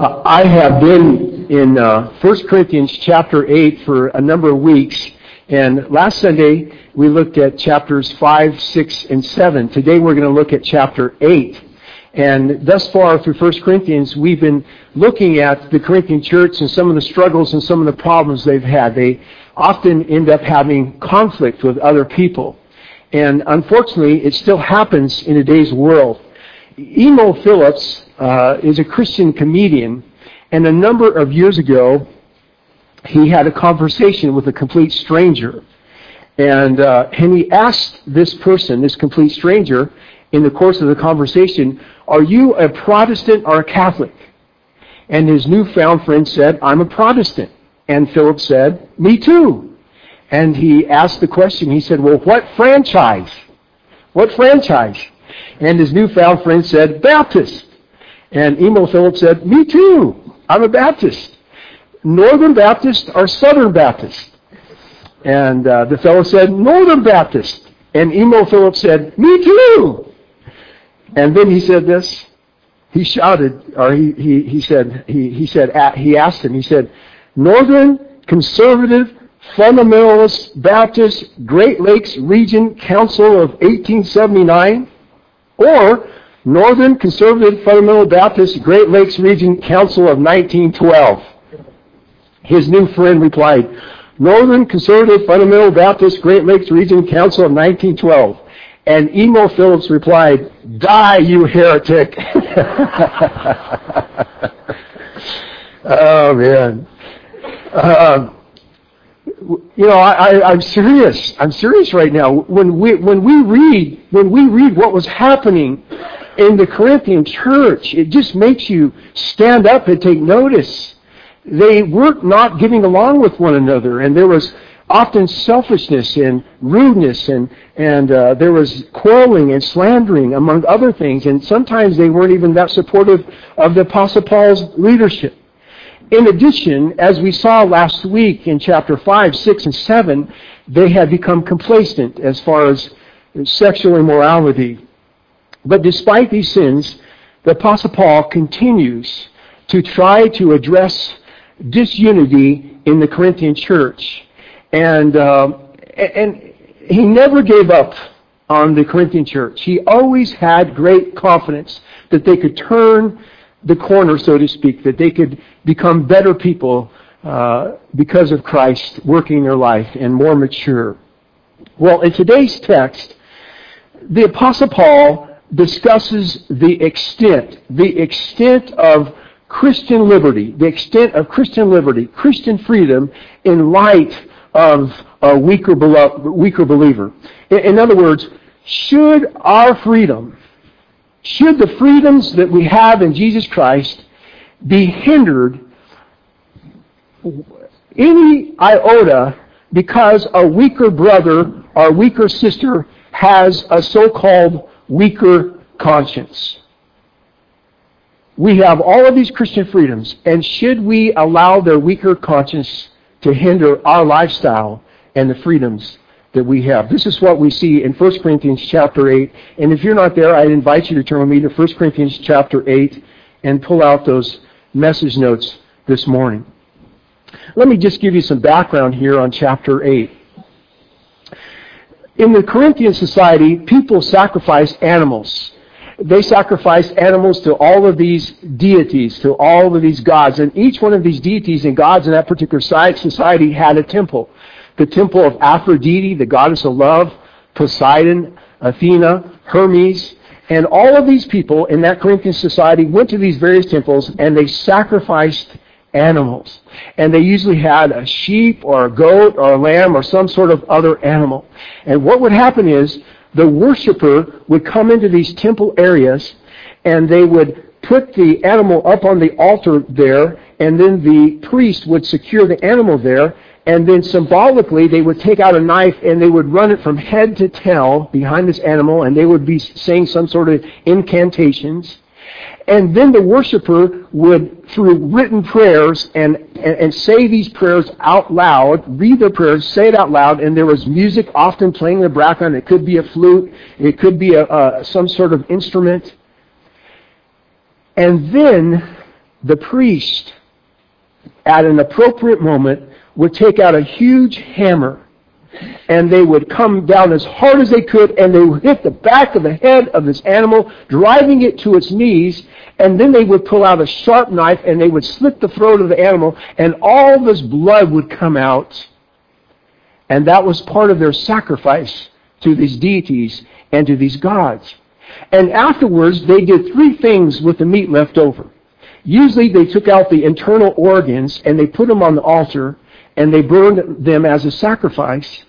Uh, I have been in uh, 1 Corinthians chapter 8 for a number of weeks, and last Sunday we looked at chapters 5, 6, and 7. Today we're going to look at chapter 8. And thus far through 1 Corinthians, we've been looking at the Corinthian church and some of the struggles and some of the problems they've had. They often end up having conflict with other people. And unfortunately, it still happens in today's world. Emo Phillips uh, is a Christian comedian, and a number of years ago, he had a conversation with a complete stranger. And, uh, and he asked this person, this complete stranger, in the course of the conversation, Are you a Protestant or a Catholic? And his newfound friend said, I'm a Protestant. And Philip said, Me too. And he asked the question, he said, Well, what franchise? What franchise? And his newfound friend said, Baptist. And Emo Phillips said, Me too. I'm a Baptist. Northern Baptist or Southern Baptist? And uh, the fellow said, Northern Baptist. And Emo Phillips said, Me too. And then he said this. He shouted, or he, he, he said, he, he said, he asked him, he said, Northern Conservative Fundamentalist Baptist Great Lakes Region Council of 1879 or Northern Conservative Fundamental Baptist Great Lakes Region Council of 1912. His new friend replied, Northern Conservative Fundamental Baptist Great Lakes Region Council of 1912. And Emo Phillips replied, Die, you heretic. oh, man. Uh, you know, I, am serious. I'm serious right now. When we when we read when we read what was happening in the Corinthian church, it just makes you stand up and take notice. They were not getting along with one another, and there was often selfishness and rudeness, and and uh, there was quarreling and slandering among other things. And sometimes they weren't even that supportive of the Apostle Paul's leadership. In addition, as we saw last week in chapter 5, 6, and 7, they had become complacent as far as sexual immorality. But despite these sins, the Apostle Paul continues to try to address disunity in the Corinthian church. And, uh, and he never gave up on the Corinthian church. He always had great confidence that they could turn the corner, so to speak, that they could become better people uh, because of Christ working their life and more mature. Well, in today's text, the Apostle Paul discusses the extent, the extent of Christian liberty, the extent of Christian liberty, Christian freedom in light of a weaker, weaker believer. In other words, should our freedom should the freedoms that we have in Jesus Christ be hindered any iota because a weaker brother or weaker sister has a so-called weaker conscience? We have all of these Christian freedoms, and should we allow their weaker conscience to hinder our lifestyle and the freedoms that we have. This is what we see in 1 Corinthians chapter 8. And if you're not there, I'd invite you to turn with me to 1 Corinthians chapter 8 and pull out those message notes this morning. Let me just give you some background here on chapter 8. In the Corinthian society, people sacrificed animals. They sacrificed animals to all of these deities, to all of these gods. And each one of these deities and gods in that particular society had a temple the temple of Aphrodite, the goddess of love, Poseidon, Athena, Hermes, and all of these people in that Corinthian society went to these various temples and they sacrificed animals. And they usually had a sheep or a goat or a lamb or some sort of other animal. And what would happen is the worshiper would come into these temple areas and they would put the animal up on the altar there and then the priest would secure the animal there and then symbolically they would take out a knife and they would run it from head to tail behind this animal and they would be saying some sort of incantations. And then the worshiper would through written prayers and, and, and say these prayers out loud read their prayers say it out loud and there was music often playing in the background. It could be a flute. It could be a, some sort of instrument. And then the priest, at an appropriate moment, would take out a huge hammer and they would come down as hard as they could and they would hit the back of the head of this animal, driving it to its knees, and then they would pull out a sharp knife and they would slit the throat of the animal and all this blood would come out. And that was part of their sacrifice to these deities and to these gods. And afterwards, they did three things with the meat left over. Usually they took out the internal organs and they put them on the altar and they burned them as a sacrifice.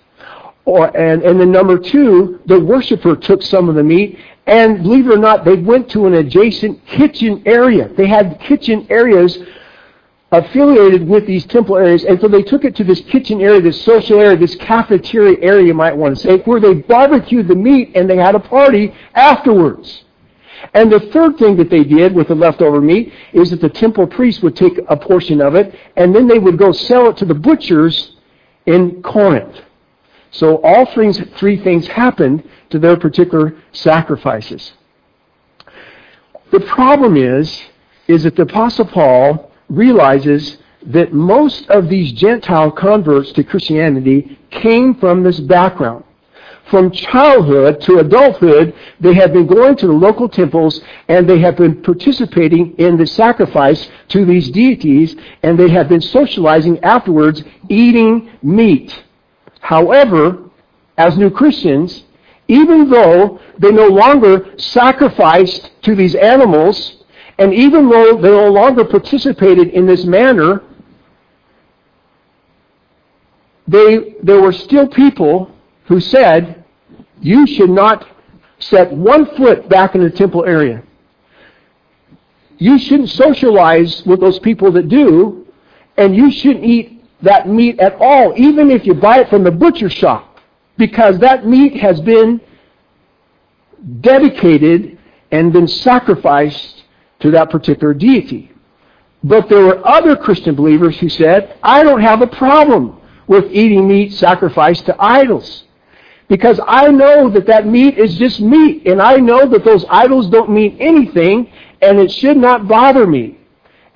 Or, and, and then number two, the worshiper took some of the meat and believe it or not, they went to an adjacent kitchen area. They had kitchen areas affiliated with these temple areas, and so they took it to this kitchen area, this social area, this cafeteria area, you might want to say, where they barbecued the meat and they had a party afterwards. And the third thing that they did with the leftover meat is that the temple priest would take a portion of it and then they would go sell it to the butchers in Corinth. So all three, three things happened to their particular sacrifices. The problem is, is that the Apostle Paul realizes that most of these Gentile converts to Christianity came from this background. From childhood to adulthood, they have been going to the local temples and they have been participating in the sacrifice to these deities and they have been socializing afterwards, eating meat. However, as new Christians, even though they no longer sacrificed to these animals, and even though they no longer participated in this manner, they, there were still people who said, you should not set one foot back in the temple area. You shouldn't socialize with those people that do, and you shouldn't eat that meat at all, even if you buy it from the butcher shop, because that meat has been dedicated and been sacrificed to that particular deity. But there were other Christian believers who said, I don't have a problem with eating meat sacrificed to idols. Because I know that that meat is just meat, and I know that those idols don't mean anything, and it should not bother me.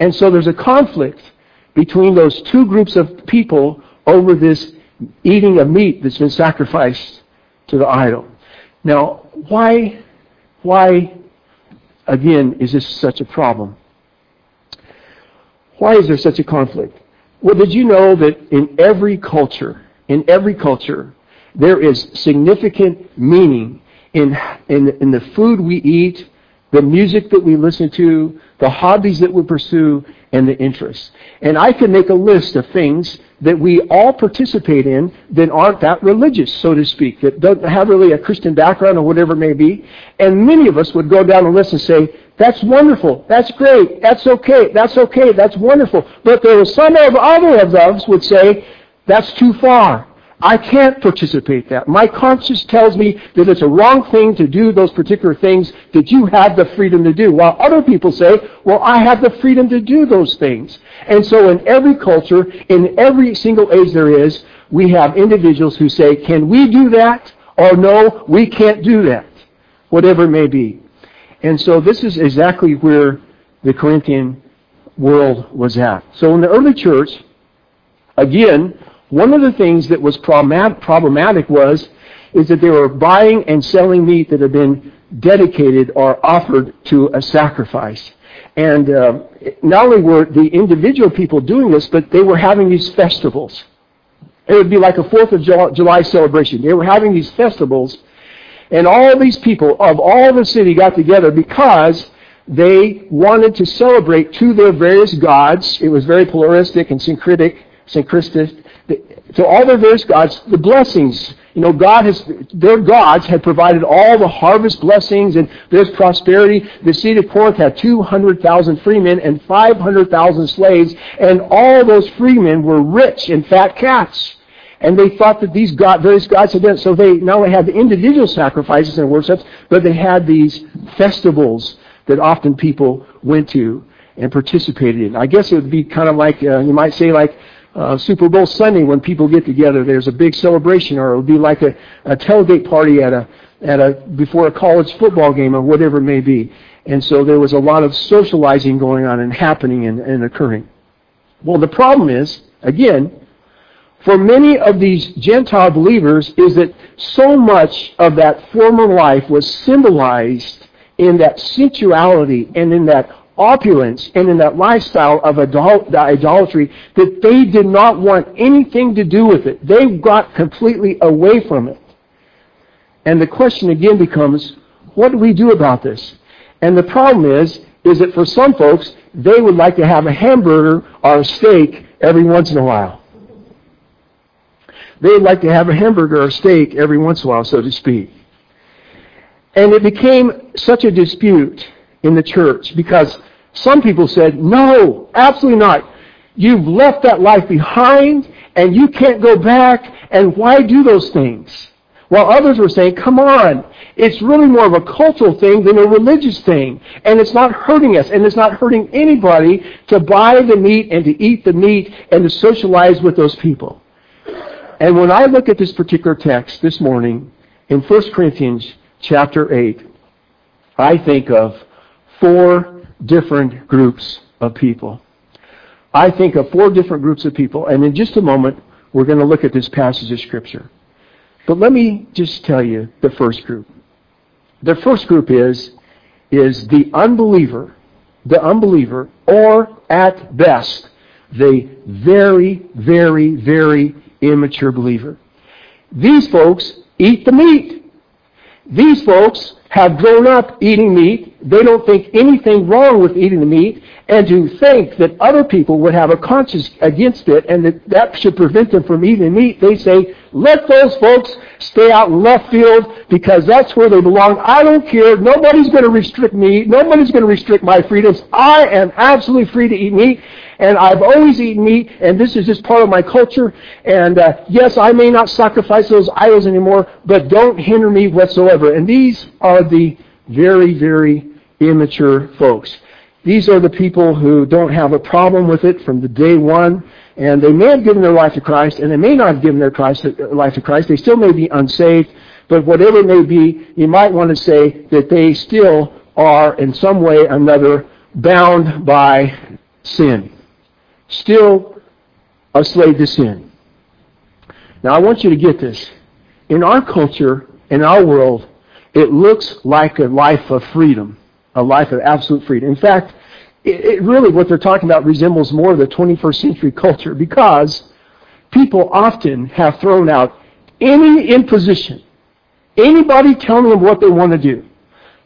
And so there's a conflict between those two groups of people over this eating of meat that's been sacrificed to the idol. Now, why, why, again, is this such a problem? Why is there such a conflict? Well, did you know that in every culture, in every culture, there is significant meaning in, in, in the food we eat, the music that we listen to, the hobbies that we pursue, and the interests. And I can make a list of things that we all participate in that aren't that religious, so to speak, that don't have really a Christian background or whatever it may be. And many of us would go down the list and say, that's wonderful, that's great, that's okay, that's okay, that's wonderful. But there are some of other of us would say, that's too far. I can't participate that. My conscience tells me that it's a wrong thing to do those particular things that you have the freedom to do. While other people say, well, I have the freedom to do those things. And so in every culture, in every single age there is, we have individuals who say, can we do that? Or no, we can't do that. Whatever it may be. And so this is exactly where the Corinthian world was at. So in the early church, again, one of the things that was problematic was is that they were buying and selling meat that had been dedicated or offered to a sacrifice. And uh, not only were the individual people doing this, but they were having these festivals. It would be like a Fourth of July celebration. They were having these festivals, and all these people of all the city got together because they wanted to celebrate to their various gods. It was very pluralistic and syncretic, to all their various gods the blessings. You know, God has, their gods had provided all the harvest blessings and there's prosperity. The city of Corinth had 200,000 freemen and 500,000 slaves, and all those freemen were rich in fat cats. And they thought that these God, various gods had done. So they not only had the individual sacrifices and worships, but they had these festivals that often people went to and participated in. I guess it would be kind of like, uh, you might say like, uh, Super Bowl Sunday when people get together. There's a big celebration, or it would be like a, a tailgate party at a at a before a college football game or whatever it may be. And so there was a lot of socializing going on and happening and, and occurring. Well, the problem is, again, for many of these Gentile believers is that so much of that former life was symbolized in that sensuality and in that opulence and in that lifestyle of idolatry that they did not want anything to do with it. They got completely away from it. And the question again becomes, what do we do about this? And the problem is, is that for some folks, they would like to have a hamburger or a steak every once in a while. They'd like to have a hamburger or steak every once in a while, so to speak. And it became such a dispute in the church because some people said, no, absolutely not. You've left that life behind and you can't go back and why do those things? While others were saying, come on, it's really more of a cultural thing than a religious thing. And it's not hurting us and it's not hurting anybody to buy the meat and to eat the meat and to socialize with those people. And when I look at this particular text this morning in 1 Corinthians chapter 8, I think of four different groups of people. I think of four different groups of people, and in just a moment, we're going to look at this passage of Scripture. But let me just tell you the first group. The first group is, is the unbeliever, the unbeliever, or at best, the very, very, very immature believer. These folks eat the meat. These folks have grown up eating meat. They don't think anything wrong with eating the meat. And to think that other people would have a conscience against it and that that should prevent them from eating meat, they say, let those folks stay out in left field because that's where they belong. I don't care. Nobody's going to restrict me. Nobody's going to restrict my freedoms. I am absolutely free to eat meat and I've always eaten meat, and this is just part of my culture. And uh, yes, I may not sacrifice those idols anymore, but don't hinder me whatsoever. And these are the very, very immature folks. These are the people who don't have a problem with it from the day one, and they may have given their life to Christ, and they may not have given their Christ, uh, life to Christ. They still may be unsaved, but whatever it may be, you might want to say that they still are in some way or another bound by sin still a slave to sin. Now, I want you to get this. In our culture, in our world, it looks like a life of freedom, a life of absolute freedom. In fact, it, it really, what they're talking about resembles more the 21st century culture because people often have thrown out any imposition, anybody telling them what they want to do.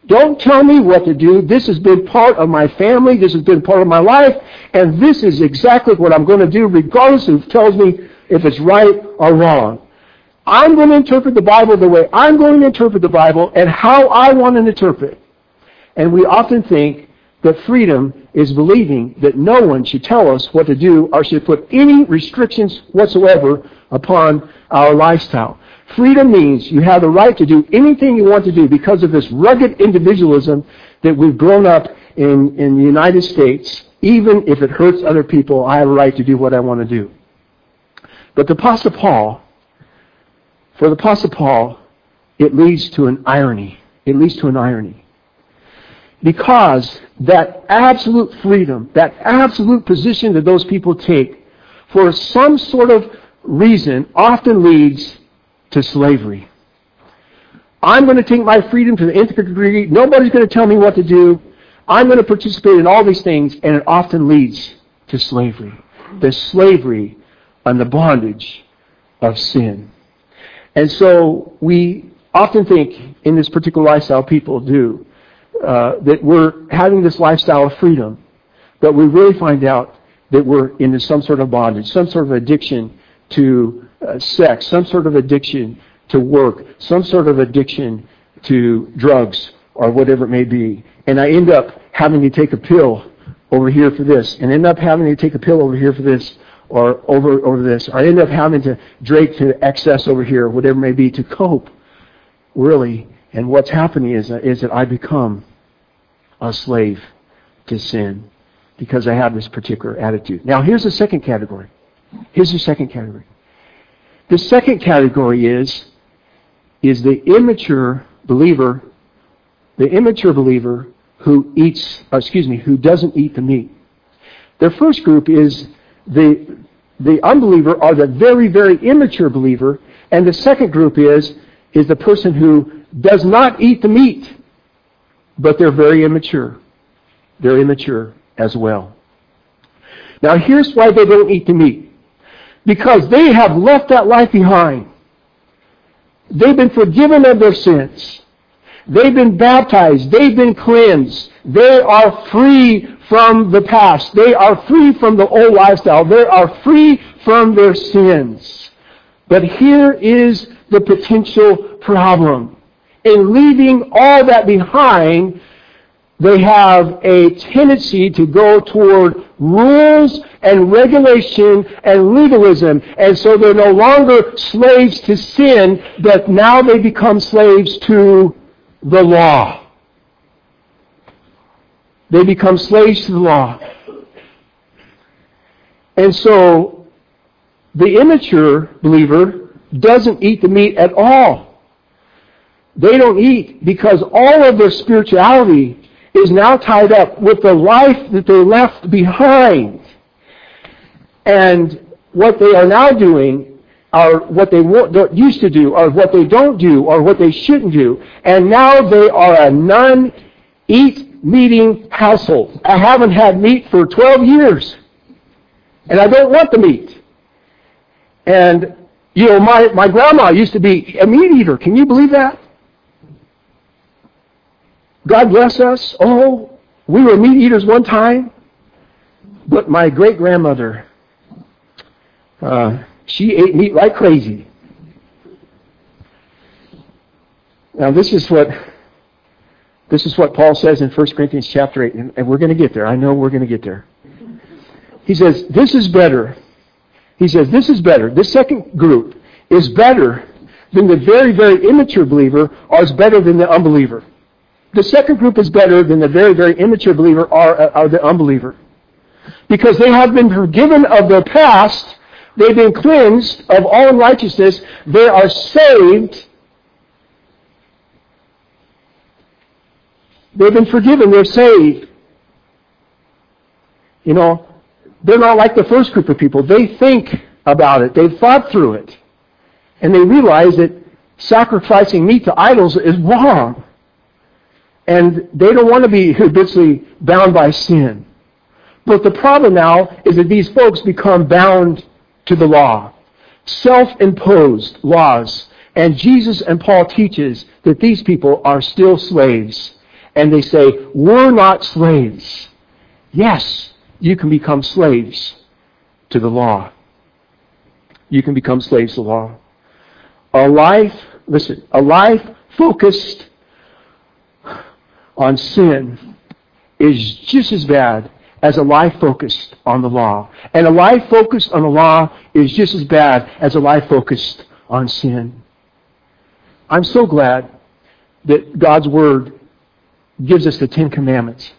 Don't tell me what to do. This has been part of my family. This has been part of my life. And this is exactly what I'm going to do, regardless of who tells me if it's right or wrong. I'm going to interpret the Bible the way I'm going to interpret the Bible and how I want to interpret. And we often think that freedom is believing that no one should tell us what to do or should put any restrictions whatsoever upon our lifestyle. Freedom means you have the right to do anything you want to do because of this rugged individualism that we've grown up in, in the United States. Even if it hurts other people, I have a right to do what I want to do. But the Apostle Paul, for the Apostle Paul, it leads to an irony. It leads to an irony. Because that absolute freedom, that absolute position that those people take, for some sort of reason, often leads to slavery. I'm going to take my freedom to the nth degree. Nobody's going to tell me what to do. I'm going to participate in all these things, and it often leads to slavery. The slavery and the bondage of sin. And so we often think in this particular lifestyle, people do, uh, that we're having this lifestyle of freedom, but we really find out that we're into some sort of bondage, some sort of addiction to uh, sex, some sort of addiction to work, some sort of addiction to drugs or whatever it may be. And I end up having to take a pill over here for this, and end up having to take a pill over here for this, or over over this, or I end up having to drink to excess over here, whatever it may be, to cope. Really, and what's happening is, is that I become a slave to sin because I have this particular attitude. Now, here's the second category. Here's the second category. The second category is, is the immature believer, the immature believer who eats, uh, excuse me, who doesn't eat the meat. Their first group is the, the unbeliever or the very, very immature believer. And the second group is, is the person who does not eat the meat, but they're very immature. They're immature as well. Now here's why they don't eat the meat. Because they have left that life behind. They've been forgiven of their sins. They've been baptized. They've been cleansed. They are free from the past. They are free from the old lifestyle. They are free from their sins. But here is the potential problem. In leaving all that behind, they have a tendency to go toward rules and regulation and legalism. And so they're no longer slaves to sin, but now they become slaves to the law. They become slaves to the law. And so the immature believer doesn't eat the meat at all. They don't eat because all of their spirituality is now tied up with the life that they left behind. And what they are now doing are what they used to do, or what they don't do, or what they shouldn't do. And now they are a non-eat meeting household. I haven't had meat for 12 years. And I don't want the meat. And, you know, my, my grandma used to be a meat eater. Can you believe that? God bless us. Oh, we were meat eaters one time, but my great grandmother, uh, she ate meat like crazy. Now this is what this is what Paul says in 1 Corinthians chapter 8, and we're going to get there. I know we're going to get there. He says, This is better. He says, This is better. This second group is better than the very, very immature believer, or is better than the unbeliever. The second group is better than the very, very immature believer or, or uh, the unbeliever. Because they have been forgiven of their past, they've been cleansed of all unrighteousness, they are saved. They've been forgiven, they're saved. You know, they're not like the first group of people. They think about it, they've thought through it, and they realize that sacrificing meat to idols is wrong. And they don't want to be habitually bound by sin. But the problem now is that these folks become bound to the law. Self-imposed laws. And Jesus and Paul teaches that these people are still slaves. And they say, we're not slaves. Yes, you can become slaves to the law. You can become slaves to the law. A life, listen, a life focused on sin is just as bad as a life focused on the law. And a life focused on the law is just as bad as a life focused on sin. I'm so glad that God's Word gives us the Ten Commandments.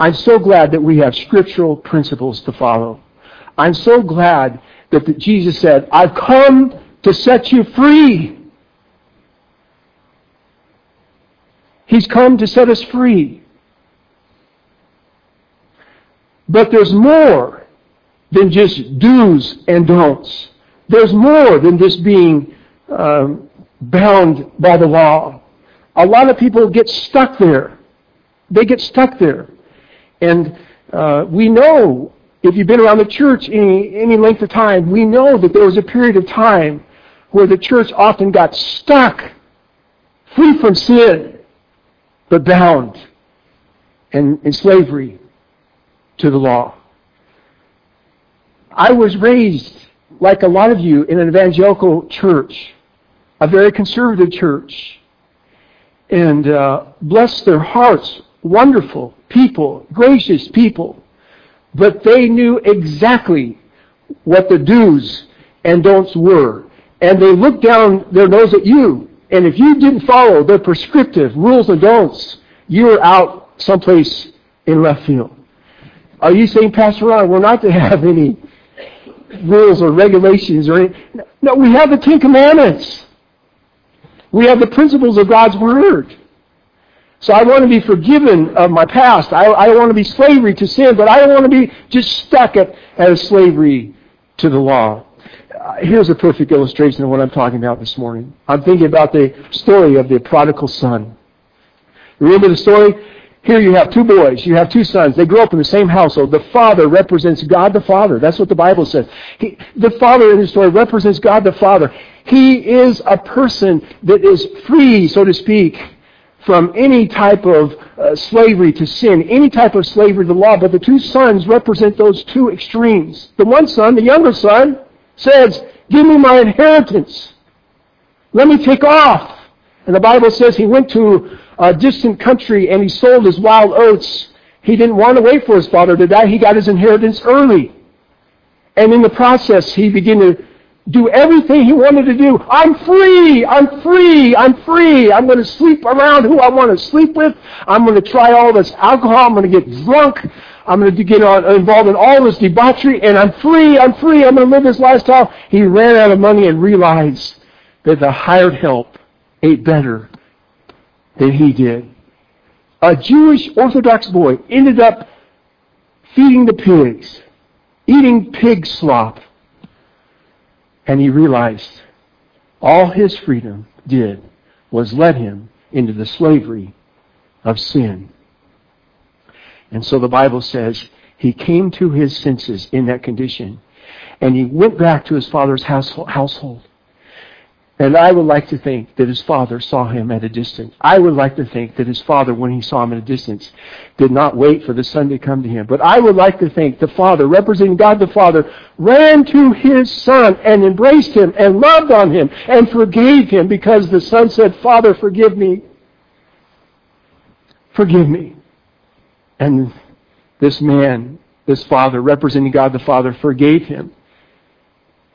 I'm so glad that we have scriptural principles to follow. I'm so glad that Jesus said, I've come to set you free. He's come to set us free. But there's more than just do's and don'ts. There's more than just being um, bound by the law. A lot of people get stuck there. They get stuck there. And uh, we know, if you've been around the church any, any length of time, we know that there was a period of time where the church often got stuck, free from sin but bound in slavery to the law. I was raised, like a lot of you, in an evangelical church, a very conservative church. And uh, bless their hearts, wonderful people, gracious people. But they knew exactly what the do's and don'ts were. And they looked down their nose at you and if you didn't follow the prescriptive rules and don'ts, you were out someplace in left field. Are you saying, Pastor Ron, we're not to have any rules or regulations or any? No, we have the Ten Commandments. We have the principles of God's Word. So I want to be forgiven of my past. I, I want to be slavery to sin, but I don't want to be just stuck at, at slavery to the law. Uh, here's a perfect illustration of what I'm talking about this morning. I'm thinking about the story of the prodigal son. Remember the story? Here you have two boys. You have two sons. They grow up in the same household. The father represents God the Father. That's what the Bible says. He, the father in the story represents God the Father. He is a person that is free, so to speak, from any type of uh, slavery to sin, any type of slavery to the law, but the two sons represent those two extremes. The one son, the younger son, says, Give me my inheritance. Let me take off. And the Bible says he went to a distant country and he sold his wild oats. He didn't want to wait for his father to die. He got his inheritance early. And in the process, he began to do everything he wanted to do. I'm free. I'm free. I'm free. I'm going to sleep around who I want to sleep with. I'm going to try all this alcohol. I'm going to get drunk. I'm going to get involved in all this debauchery, and I'm free. I'm free. I'm going to live this lifestyle. He ran out of money and realized that the hired help ate better than he did. A Jewish Orthodox boy ended up feeding the pigs, eating pig slop, and he realized all his freedom did was let him into the slavery of sin. And so the Bible says he came to his senses in that condition and he went back to his father's household. And I would like to think that his father saw him at a distance. I would like to think that his father, when he saw him at a distance, did not wait for the son to come to him. But I would like to think the father, representing God the Father, ran to his son and embraced him and loved on him and forgave him because the son said, Father, forgive me. Forgive me. And this man, this father, representing God the Father, forgave him.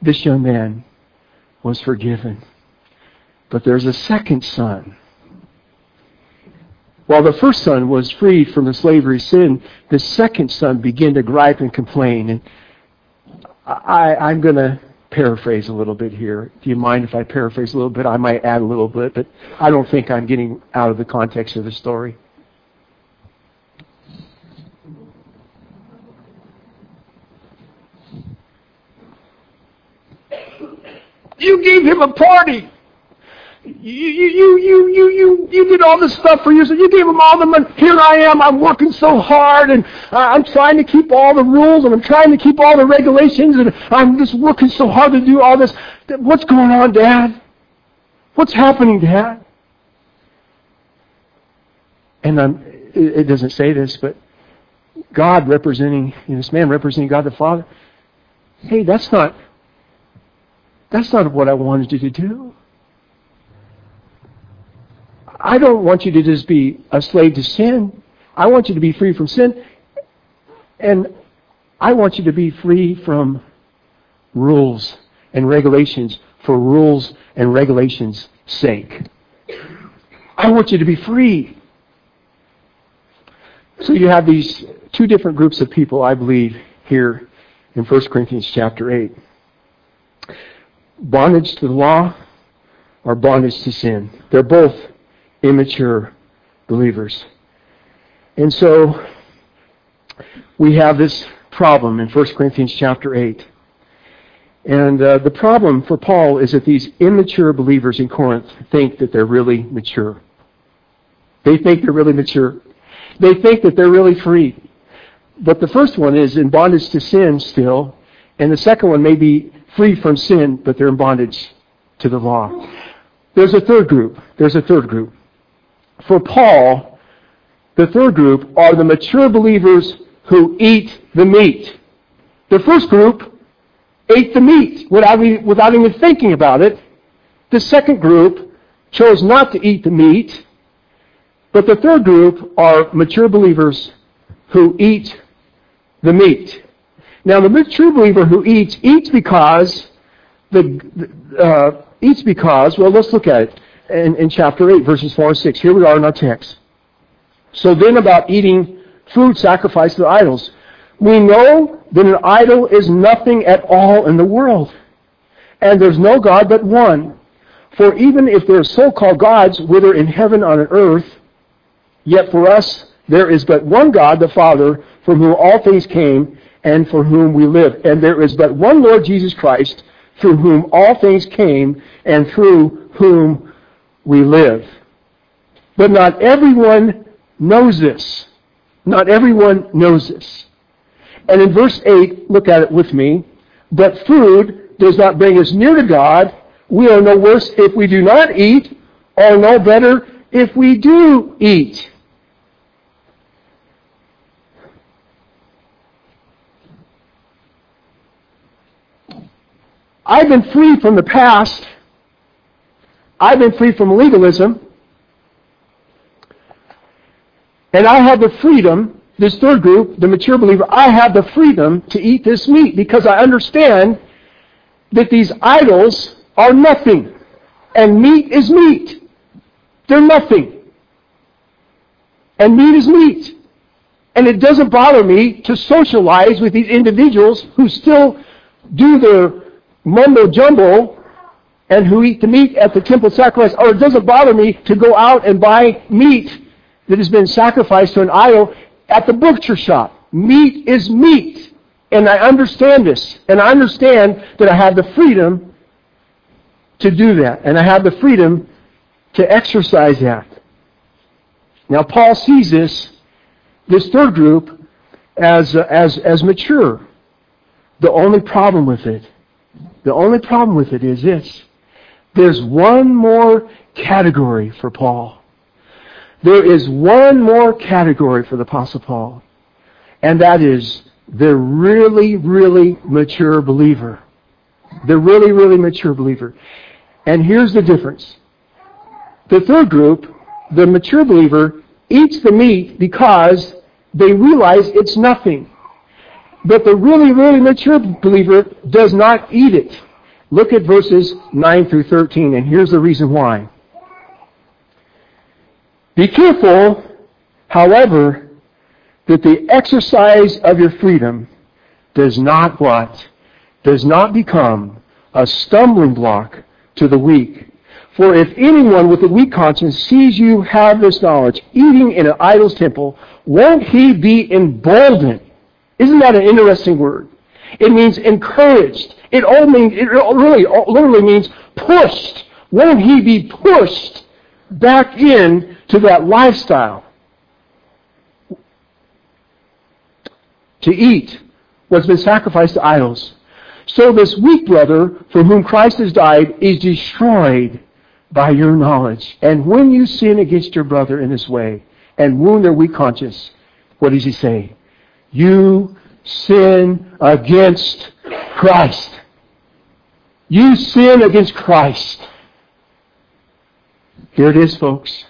This young man was forgiven. But there's a second son. While the first son was freed from the slavery sin, the second son began to gripe and complain. And I, I'm going to paraphrase a little bit here. Do you mind if I paraphrase a little bit? I might add a little bit, but I don't think I'm getting out of the context of the story. You gave him a party. You, you, you, you, you, you did all this stuff for you. So you gave him all the money. Here I am. I'm working so hard and uh, I'm trying to keep all the rules and I'm trying to keep all the regulations and I'm just working so hard to do all this. What's going on, Dad? What's happening, Dad? And I'm, it doesn't say this, but God representing, you know, this man representing God the Father. Hey, that's not, that's not what I wanted you to do. I don't want you to just be a slave to sin. I want you to be free from sin. And I want you to be free from rules and regulations for rules and regulations' sake. I want you to be free. So you have these two different groups of people, I believe, here in 1 Corinthians chapter 8. Bondage to the law or bondage to sin. They're both immature believers. And so we have this problem in 1 Corinthians chapter 8. And uh, the problem for Paul is that these immature believers in Corinth think that they're really mature. They think they're really mature. They think that they're really free. But the first one is in bondage to sin still, and the second one may be free from sin, but they're in bondage to the law. There's a third group. There's a third group for Paul, the third group are the mature believers who eat the meat. The first group ate the meat without, even thinking about it. The second group chose not to eat the meat. But the third group are mature believers who eat the meat. Now, the true believer who eats, eats because the, uh, eats because, well, let's look at it in, in chapter 8, verses 4 and 6. Here we are in our text. So then about eating food sacrificed to idols. We know that an idol is nothing at all in the world. And there's no God but one. For even if there are so-called gods, whether in heaven or on earth, yet for us there is but one God, the Father, from whom all things came, and for whom we live. And there is but one Lord Jesus Christ, through whom all things came, and through whom we live. But not everyone knows this. Not everyone knows this. And in verse 8, look at it with me. But food does not bring us near to God. We are no worse if we do not eat, or no better if we do eat. I've been free from the past. I've been free from legalism. And I have the freedom, this third group, the mature believer, I have the freedom to eat this meat because I understand that these idols are nothing. And meat is meat. They're nothing. And meat is meat. And it doesn't bother me to socialize with these individuals who still do their mumbo jumbo and who eat the meat at the temple sacrifice. Or it doesn't bother me to go out and buy meat that has been sacrificed to an idol at the butcher shop. Meat is meat. And I understand this. And I understand that I have the freedom to do that. And I have the freedom to exercise that. Now, Paul sees this, this third group, as, uh, as, as mature. The only problem with it, the only problem with it is this. There's one more category for Paul. There is one more category for the Apostle Paul, and that is the really, really mature believer. The really, really mature believer. And here's the difference. The third group, the mature believer, eats the meat because they realize it's nothing. But the really, really mature believer does not eat it. Look at verses 9 through 13, and here's the reason why. Be careful, however, that the exercise of your freedom does not what? Does not become a stumbling block to the weak. For if anyone with a weak conscience sees you have this knowledge, eating in an idol's temple, won't he be emboldened? Isn't that an interesting word? It means encouraged. It all means it really literally means pushed. Won't he be pushed back in to that lifestyle? To eat what's been sacrificed to idols. So this weak brother for whom Christ has died is destroyed by your knowledge. And when you sin against your brother in this way and wound their weak conscience, what does he say? You sin against Christ. You sin against Christ. Here it is, folks.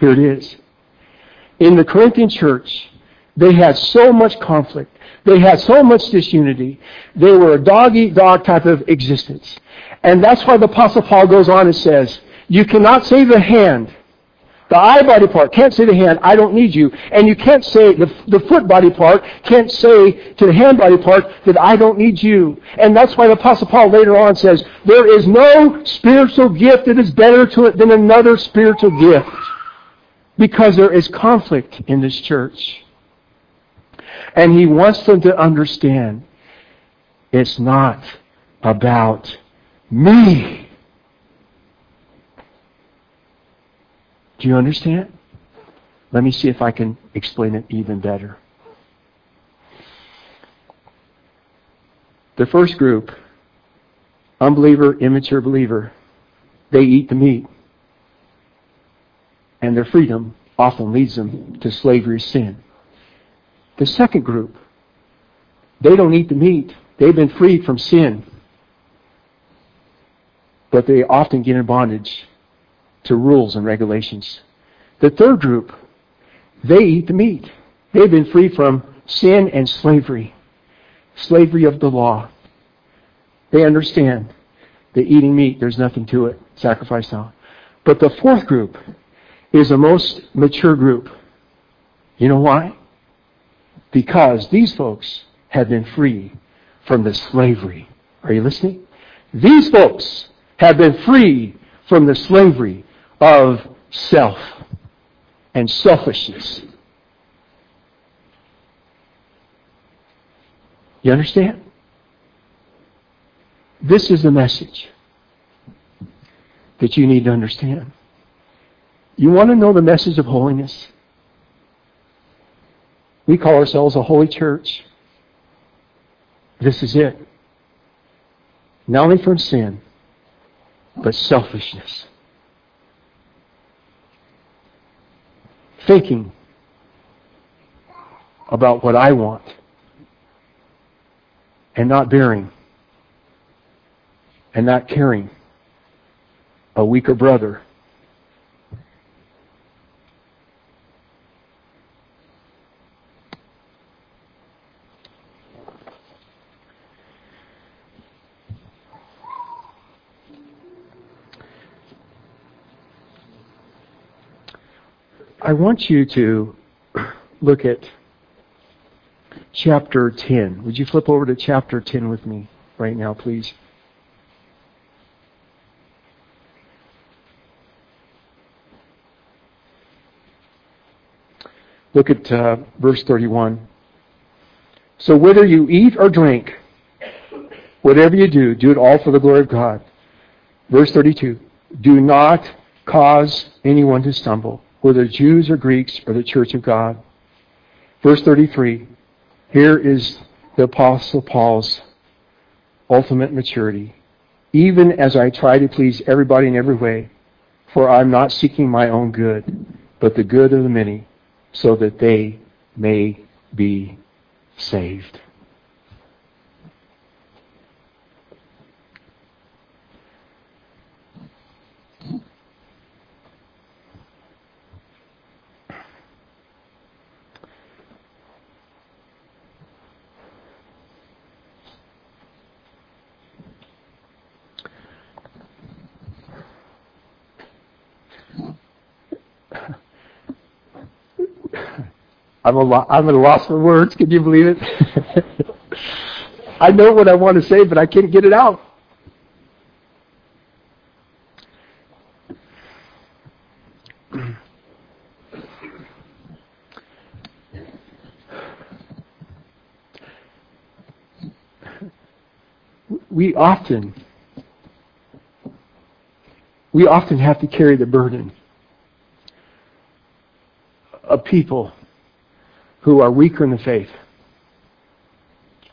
Here it is. In the Corinthian church, they had so much conflict. They had so much disunity. They were a dog eat dog type of existence. And that's why the Apostle Paul goes on and says, You cannot save the hand, the eye body part can't say to the hand, I don't need you. And you can't say, the, the foot body part can't say to the hand body part that I don't need you. And that's why the Apostle Paul later on says, there is no spiritual gift that is better to it than another spiritual gift. Because there is conflict in this church. And he wants them to understand it's not about me. Do you understand? Let me see if I can explain it even better. The first group, unbeliever, immature believer, they eat the meat. And their freedom often leads them to slavery sin. The second group, they don't eat the meat. They've been freed from sin. But they often get in bondage to rules and regulations. The third group, they eat the meat. They've been free from sin and slavery, slavery of the law. They understand that eating meat, there's nothing to it, sacrifice now. But the fourth group is the most mature group. You know why? Because these folks have been free from the slavery. Are you listening? These folks have been free from the slavery of self and selfishness. You understand? This is the message that you need to understand. You want to know the message of holiness? We call ourselves a holy church. This is it. Not only from sin, but selfishness. Thinking about what I want and not bearing and not caring a weaker brother I want you to look at chapter 10. Would you flip over to chapter 10 with me right now, please? Look at uh, verse 31. So whether you eat or drink, whatever you do, do it all for the glory of God. Verse 32. Do not cause anyone to stumble whether Jews or Greeks or the church of God. Verse 33, here is the Apostle Paul's ultimate maturity. Even as I try to please everybody in every way, for I'm not seeking my own good, but the good of the many, so that they may be saved. I'm, a lo- I'm at a loss for words. Can you believe it? I know what I want to say, but I can't get it out. We often, we often have to carry the burden of people who are weaker in the faith.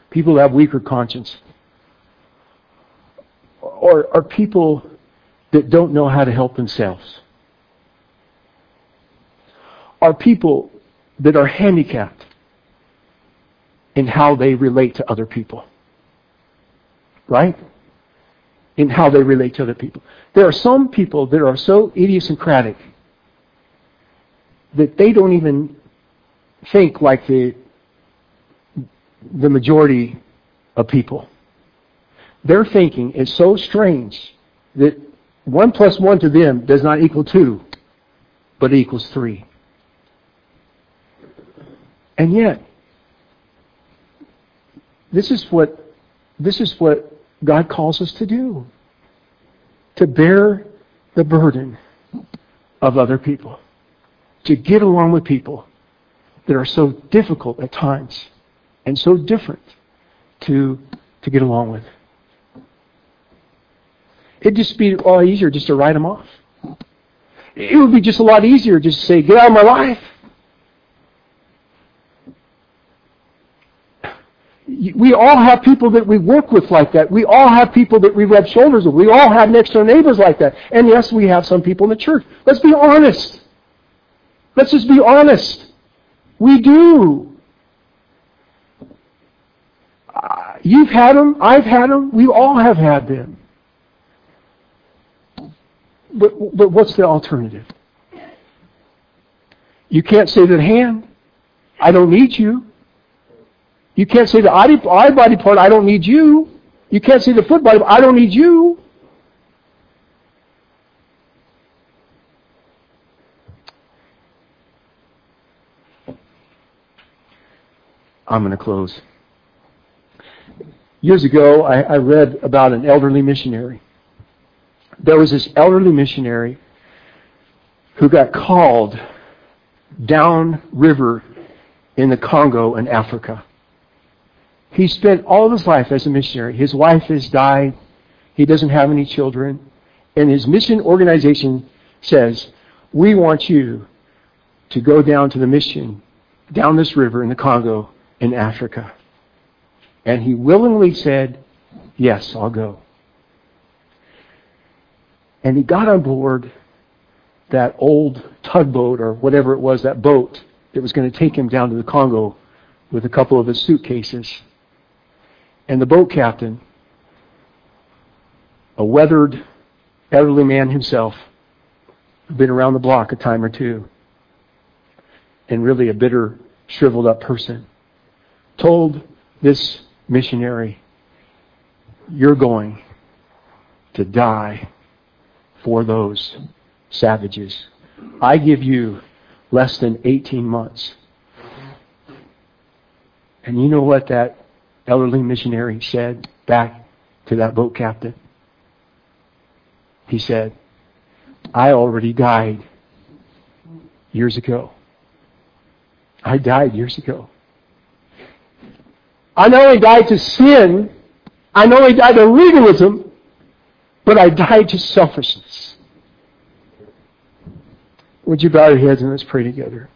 People who have weaker conscience. Or are people that don't know how to help themselves. Are people that are handicapped in how they relate to other people. Right? In how they relate to other people. There are some people that are so idiosyncratic that they don't even think like the the majority of people. Their thinking is so strange that one plus one to them does not equal two, but equals three. And yet, this is what this is what God calls us to do. To bear the burden of other people. To get along with people that are so difficult at times and so different to, to get along with. It'd just be a lot easier just to write them off. It would be just a lot easier just to say, get out of my life. We all have people that we work with like that. We all have people that we rub shoulders with. We all have next door neighbors like that. And yes, we have some people in the church. Let's be honest. Let's just be honest. We do. Uh, you've had them. I've had them. We all have had them. But, but what's the alternative? You can't say to the hand, I don't need you. You can't say the eye body part, I don't need you. You can't say the foot body, I don't need you. I'm going to close. Years ago, I, I read about an elderly missionary there was this elderly missionary who got called down river in the Congo in Africa. He spent all of his life as a missionary. His wife has died. He doesn't have any children. And his mission organization says, we want you to go down to the mission, down this river in the Congo in Africa. And he willingly said, yes, I'll go. And he got on board that old tugboat or whatever it was, that boat that was going to take him down to the Congo with a couple of his suitcases. And the boat captain, a weathered elderly man himself, who'd been around the block a time or two, and really a bitter, shriveled up person, told this missionary, You're going to die for those savages. I give you less than 18 months. And you know what that elderly missionary said back to that boat captain? He said, I already died years ago. I died years ago. I not only died to sin, I not only died to legalism, but I died to selfishness. Would you bow your heads and let's pray together?